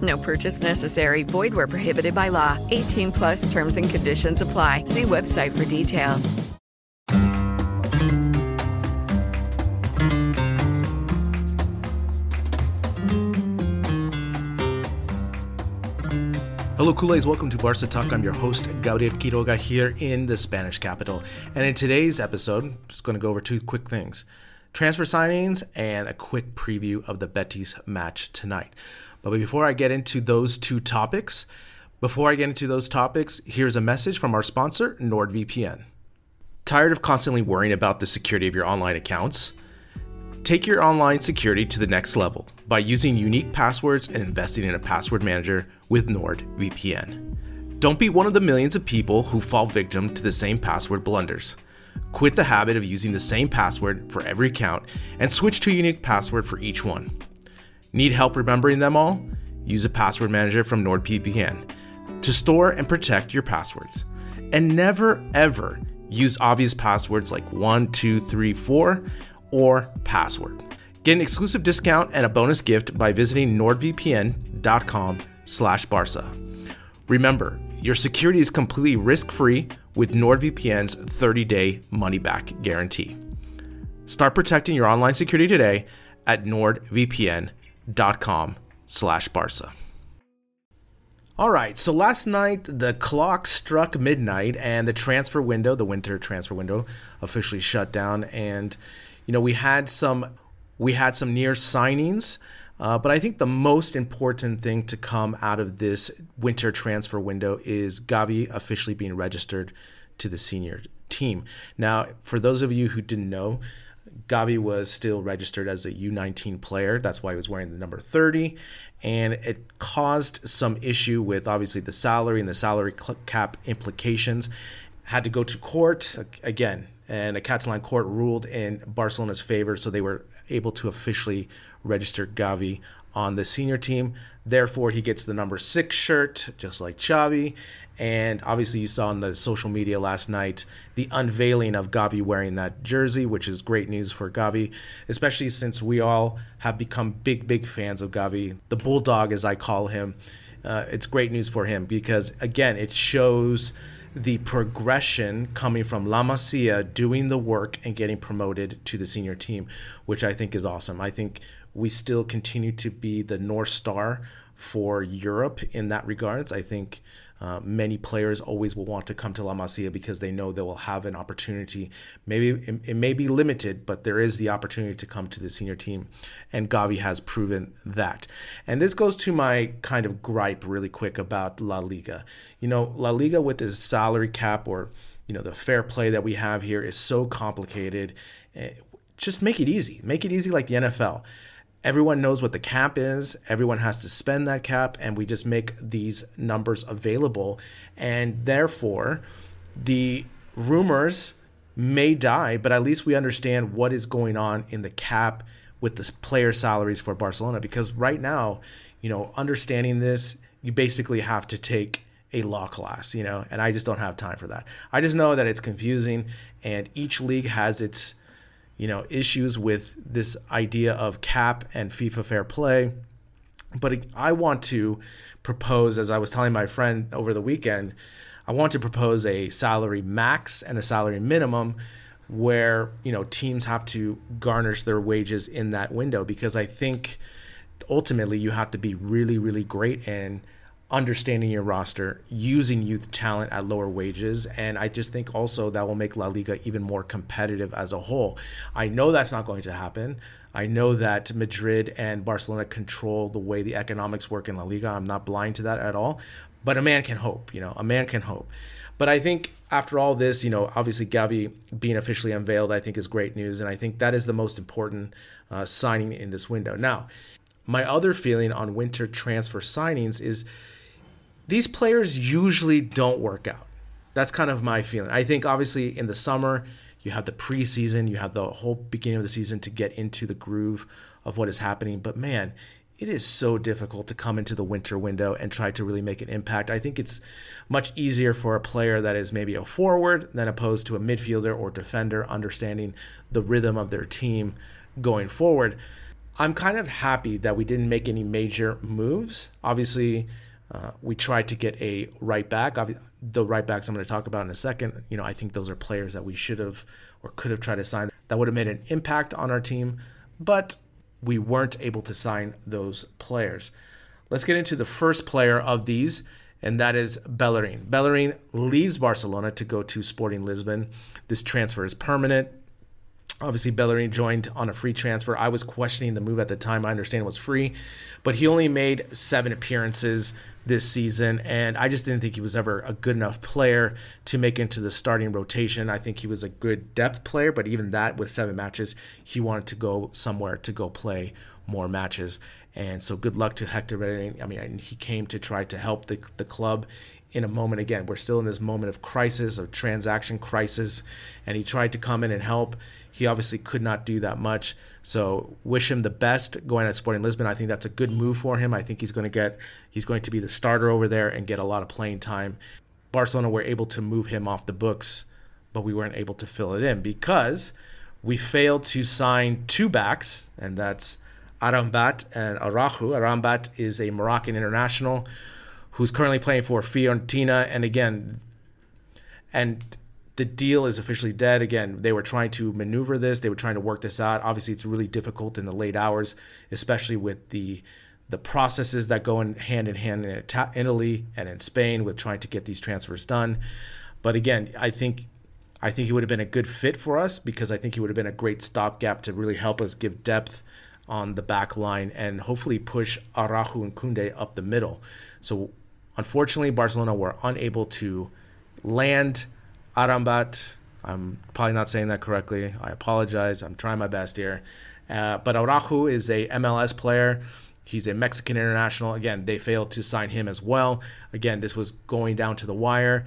No purchase necessary. Void where prohibited by law. 18 plus terms and conditions apply. See website for details. Hello, Culés. Welcome to Barca Talk. I'm your host, Gabriel Quiroga, here in the Spanish capital. And in today's episode, I'm just going to go over two quick things transfer signings and a quick preview of the Betis match tonight. But before I get into those two topics, before I get into those topics, here's a message from our sponsor, NordVPN. Tired of constantly worrying about the security of your online accounts? Take your online security to the next level by using unique passwords and investing in a password manager with NordVPN. Don't be one of the millions of people who fall victim to the same password blunders. Quit the habit of using the same password for every account and switch to a unique password for each one. Need help remembering them all? Use a password manager from NordVPN to store and protect your passwords. And never ever use obvious passwords like 1234 or password. Get an exclusive discount and a bonus gift by visiting nordvpn.com slash barca. Remember, your security is completely risk-free with NordVPN's 30-day money-back guarantee. Start protecting your online security today at nordvpn.com slash barca. All right, so last night the clock struck midnight and the transfer window, the winter transfer window, officially shut down. And you know we had some we had some near signings, uh, but I think the most important thing to come out of this winter transfer window is Gavi officially being registered to the senior team. Now, for those of you who didn't know, Gavi was still registered as a U19 player. That's why he was wearing the number 30. And it caused some issue with obviously the salary and the salary cap implications. Had to go to court again, and a Catalan court ruled in Barcelona's favor, so they were able to officially register Gavi on the senior team. Therefore, he gets the number six shirt, just like Xavi. And obviously, you saw on the social media last night the unveiling of Gavi wearing that jersey, which is great news for Gavi, especially since we all have become big, big fans of Gavi, the Bulldog, as I call him. Uh, it's great news for him because, again, it shows the progression coming from La Masia doing the work and getting promoted to the senior team, which I think is awesome. I think we still continue to be the North Star for Europe in that regards. I think uh, many players always will want to come to La Masia because they know they will have an opportunity. Maybe it, it, may be limited, but there is the opportunity to come to the senior team, and Gavi has proven that. And this goes to my kind of gripe really quick about La Liga. You know, La Liga with this salary cap or you know the fair play that we have here is so complicated. Eh, just make it easy. Make it easy like the NFL everyone knows what the cap is. Everyone has to spend that cap and we just make these numbers available. And therefore the rumors may die but at least we understand what is going on in the cap with the player salaries for Barcelona. Because right now you know understanding this you basically have to take a law class you know and I just don't have time for that. I just know that it's confusing and each league has its you know issues with this idea of cap and FIFA fair play. But I want to propose, as I was telling my friend over the weekend, I want to propose a salary max and a salary minimum where you know teams have to garnish their wages in that window because I think ultimately you have to be really really great and understanding your roster, using youth talent at lower wages. And I just think also that will make La Liga even more competitive as a whole. I know that's not going to happen. I know that Madrid and Barcelona control the way the economics work in La Liga. I'm not blind to that at all. But a man can hope, you know, a man can hope. But I think after all this, you know, obviously Gavi being officially unveiled, I think is great news. And I think that is the most important uh, signing in this window. Now, my other feeling on winter transfer signings is these players usually don't work out. That's kind of my feeling. I think obviously in the summer, you have the preseason, you have the whole beginning of the season to get into the groove of what is happening. But man, it is so difficult to come into the winter window and try to really make an impact. I think it's much easier for a player that is maybe a forward than opposed to a midfielder or defender understanding the rhythm of their team going forward. I'm kind of happy that we didn't make any major moves. Obviously, uh, we tried to get a right back. The right backs I'm going to talk about in a second. You know, I think those are players that we should have or could have tried to sign that would have made an impact on our team, but we weren't able to sign those players. Let's get into the first player of these, and that is Bellerin. Bellerin leaves Barcelona to go to Sporting Lisbon. This transfer is permanent. Obviously, Bellerin joined on a free transfer. I was questioning the move at the time. I understand it was free, but he only made seven appearances this season, and I just didn't think he was ever a good enough player to make into the starting rotation. I think he was a good depth player, but even that, with seven matches, he wanted to go somewhere to go play more matches. And so, good luck to Hector Bellerin. I mean, he came to try to help the, the club in a moment again. We're still in this moment of crisis, of transaction crisis, and he tried to come in and help. He obviously could not do that much. So wish him the best going at Sporting Lisbon. I think that's a good move for him. I think he's going to get he's going to be the starter over there and get a lot of playing time. Barcelona were able to move him off the books, but we weren't able to fill it in because we failed to sign two backs, and that's Arambat and Araujo. Arambat is a Moroccan international who's currently playing for Fiorentina, and again, and the deal is officially dead. Again, they were trying to maneuver this. They were trying to work this out. Obviously, it's really difficult in the late hours, especially with the the processes that go in hand in hand in Italy and in Spain with trying to get these transfers done. But again, I think I think he would have been a good fit for us because I think he would have been a great stopgap to really help us give depth on the back line and hopefully push Araujo and Kunde up the middle. So unfortunately, Barcelona were unable to land Arambat. I'm probably not saying that correctly. I apologize. I'm trying my best here. Uh, but Araujo is a MLS player. He's a Mexican international. Again, they failed to sign him as well. Again, this was going down to the wire.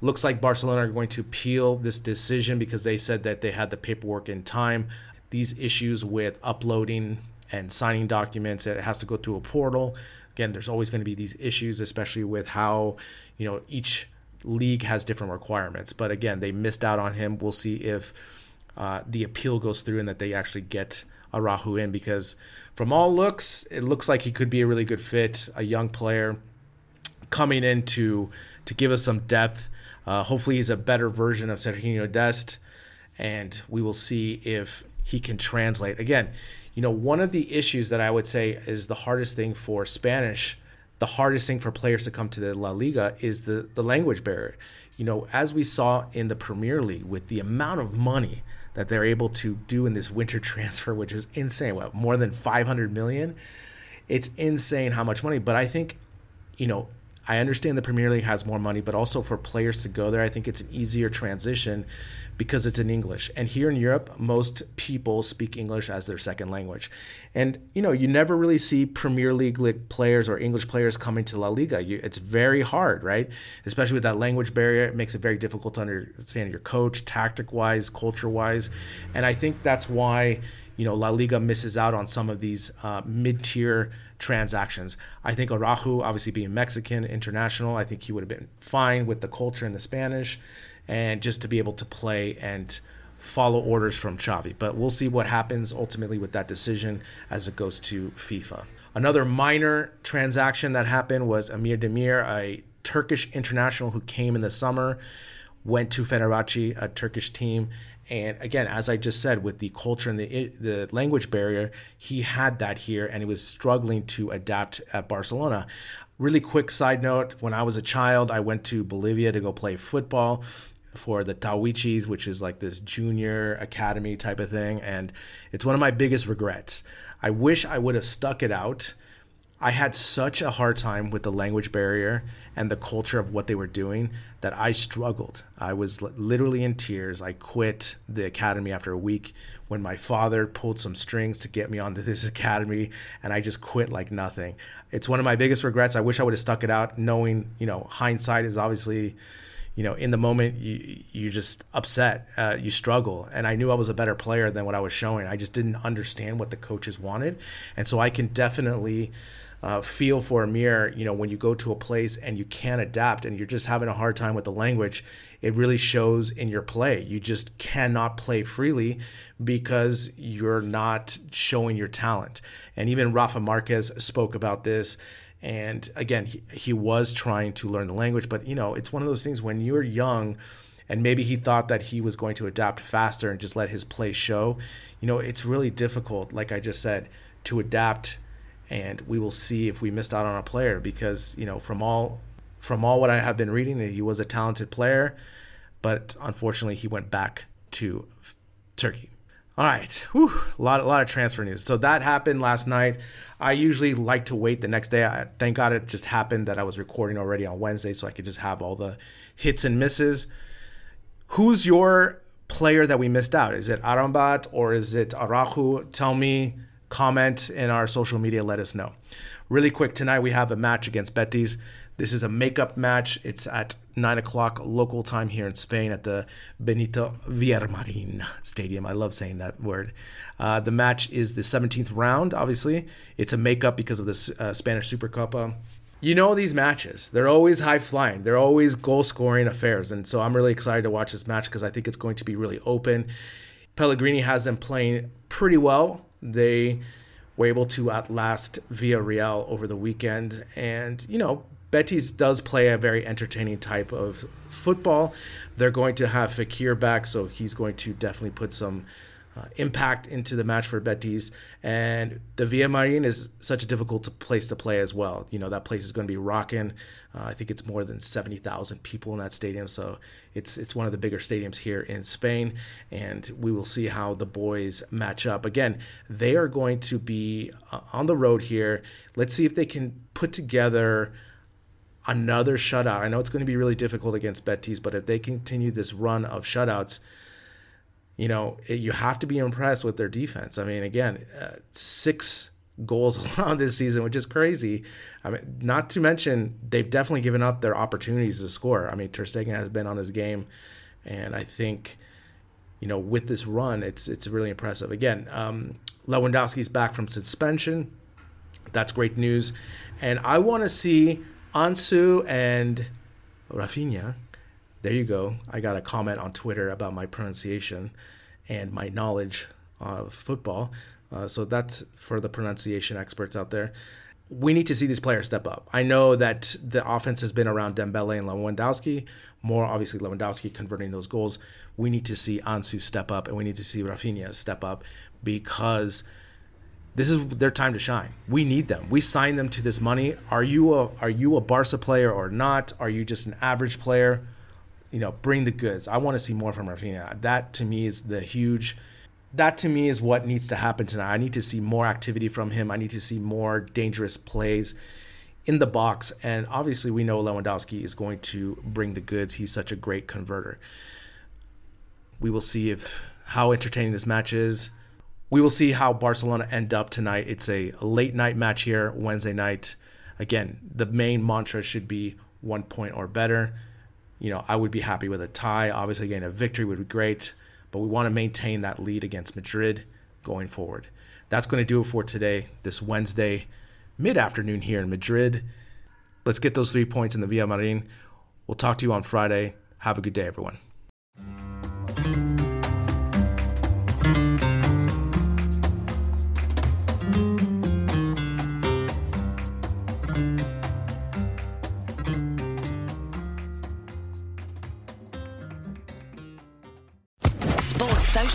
Looks like Barcelona are going to appeal this decision because they said that they had the paperwork in time. These issues with uploading and signing documents, it has to go through a portal. Again, there's always going to be these issues, especially with how, you know, each league has different requirements. But again, they missed out on him. We'll see if uh, the appeal goes through and that they actually get Araujo in because from all looks, it looks like he could be a really good fit, a young player coming in to to give us some depth. Uh, hopefully, he's a better version of Sergio Dest, and we will see if he can translate. Again, you know, one of the issues that I would say is the hardest thing for Spanish the hardest thing for players to come to the La Liga is the, the language barrier. You know, as we saw in the Premier League with the amount of money that they're able to do in this winter transfer, which is insane. What, more than 500 million? It's insane how much money. But I think, you know, I understand the Premier League has more money, but also for players to go there, I think it's an easier transition because it's in English. And here in Europe, most people speak English as their second language. And you know, you never really see Premier League players or English players coming to La Liga. You, it's very hard, right? Especially with that language barrier, it makes it very difficult to understand your coach, tactic wise, culture wise. And I think that's why you know La Liga misses out on some of these uh, mid-tier transactions. I think Araujo, obviously being Mexican international, I think he would have been fine with the culture and the Spanish, and just to be able to play and follow orders from Xavi. But we'll see what happens ultimately with that decision as it goes to FIFA. Another minor transaction that happened was Emir Demir, a Turkish international who came in the summer, went to Fenerbahce, a Turkish team, and again, as I just said, with the culture and the the language barrier, he had that here, and he was struggling to adapt at Barcelona. Really quick side note when I was a child, I went to Bolivia to go play football for the Tahuichis, which is like this junior academy type of thing. And it's one of my biggest regrets. I wish I would have stuck it out. I had such a hard time with the language barrier and the culture of what they were doing that I struggled. I was literally in tears. I quit the academy after a week when my father pulled some strings to get me onto this academy and I just quit like nothing. It's one of my biggest regrets. I wish I would have stuck it out knowing, you know, hindsight is obviously you know, in the moment you you're just upset, uh, you struggle, and I knew I was a better player than what I was showing. I just didn't understand what the coaches wanted, and so I can definitely uh, feel for Amir. You know, when you go to a place and you can't adapt, and you're just having a hard time with the language, it really shows in your play. You just cannot play freely because you're not showing your talent. And even Rafa Marquez spoke about this and again, he, he was trying to learn the language, but you know, it's one of those things when you're young and maybe he thought that he was going to adapt faster and just let his play show. You know, it's really difficult, like I just said, to adapt and we will see if we missed out on a player because, you know, from all from all what I have been reading, he was a talented player, but unfortunately he went back to Turkey. All right, Whew. a lot, a lot of transfer news. So that happened last night. I usually like to wait the next day. I, thank God it just happened that I was recording already on Wednesday, so I could just have all the hits and misses. Who's your player that we missed out? Is it Arambat or is it Araujo? Tell me, comment in our social media, let us know. Really quick, tonight we have a match against Betis. This is a makeup match. It's at 9 o'clock local time here in Spain at the Benito Villamarin Stadium. I love saying that word. Uh, the match is the 17th round, obviously. It's a makeup because of the uh, Spanish Supercopa. You know these matches. They're always high flying. They're always goal scoring affairs. And so I'm really excited to watch this match because I think it's going to be really open. Pellegrini has them playing pretty well. They were able to outlast Villarreal over the weekend. And, you know, Betis does play a very entertaining type of football. They're going to have Fekir back, so he's going to definitely put some uh, impact into the match for Betis. And the Villamarin is such a difficult place to play as well. You know, that place is going to be rocking. Uh, I think it's more than 70,000 people in that stadium. So it's, it's one of the bigger stadiums here in Spain. And we will see how the boys match up. Again, they are going to be uh, on the road here. Let's see if they can put together another shutout. I know it's going to be really difficult against Betis, but if they continue this run of shutouts, you know, it, you have to be impressed with their defense. I mean, again, uh, six goals allowed this season, which is crazy. I mean, not to mention they've definitely given up their opportunities to score. I mean, Ter Stegen has been on his game, and I think, you know, with this run, it's it's really impressive. Again, um, Lewandowski's back from suspension. That's great news, and I want to see Ansu and Raphinha. There you go. I got a comment on Twitter about my pronunciation and my knowledge of football. Uh, so that's for the pronunciation experts out there. We need to see these players step up. I know that the offense has been around Dembele and Lewandowski. More obviously, Lewandowski converting those goals. We need to see Ansu step up, and we need to see Raphinha step up because this is their time to shine. We need them. We signed them to this money. Are you a are you a Barca player or not? Are you just an average player? You know, bring the goods. I want to see more from Raphinha. That to me is the huge that to me is what needs to happen tonight. I need to see more activity from him. I need to see more dangerous plays in the box. And obviously we know Lewandowski is going to bring the goods. He's such a great converter. We will see if how entertaining this match is we will see how Barcelona end up tonight. It's a late night match here, Wednesday night. Again, the main mantra should be one point or better. You know, I would be happy with a tie. Obviously, getting a victory would be great, but we want to maintain that lead against Madrid going forward. That's going to do it for today, this Wednesday mid afternoon here in Madrid. Let's get those three points in the Villa Villamarin. We'll talk to you on Friday. Have a good day, everyone.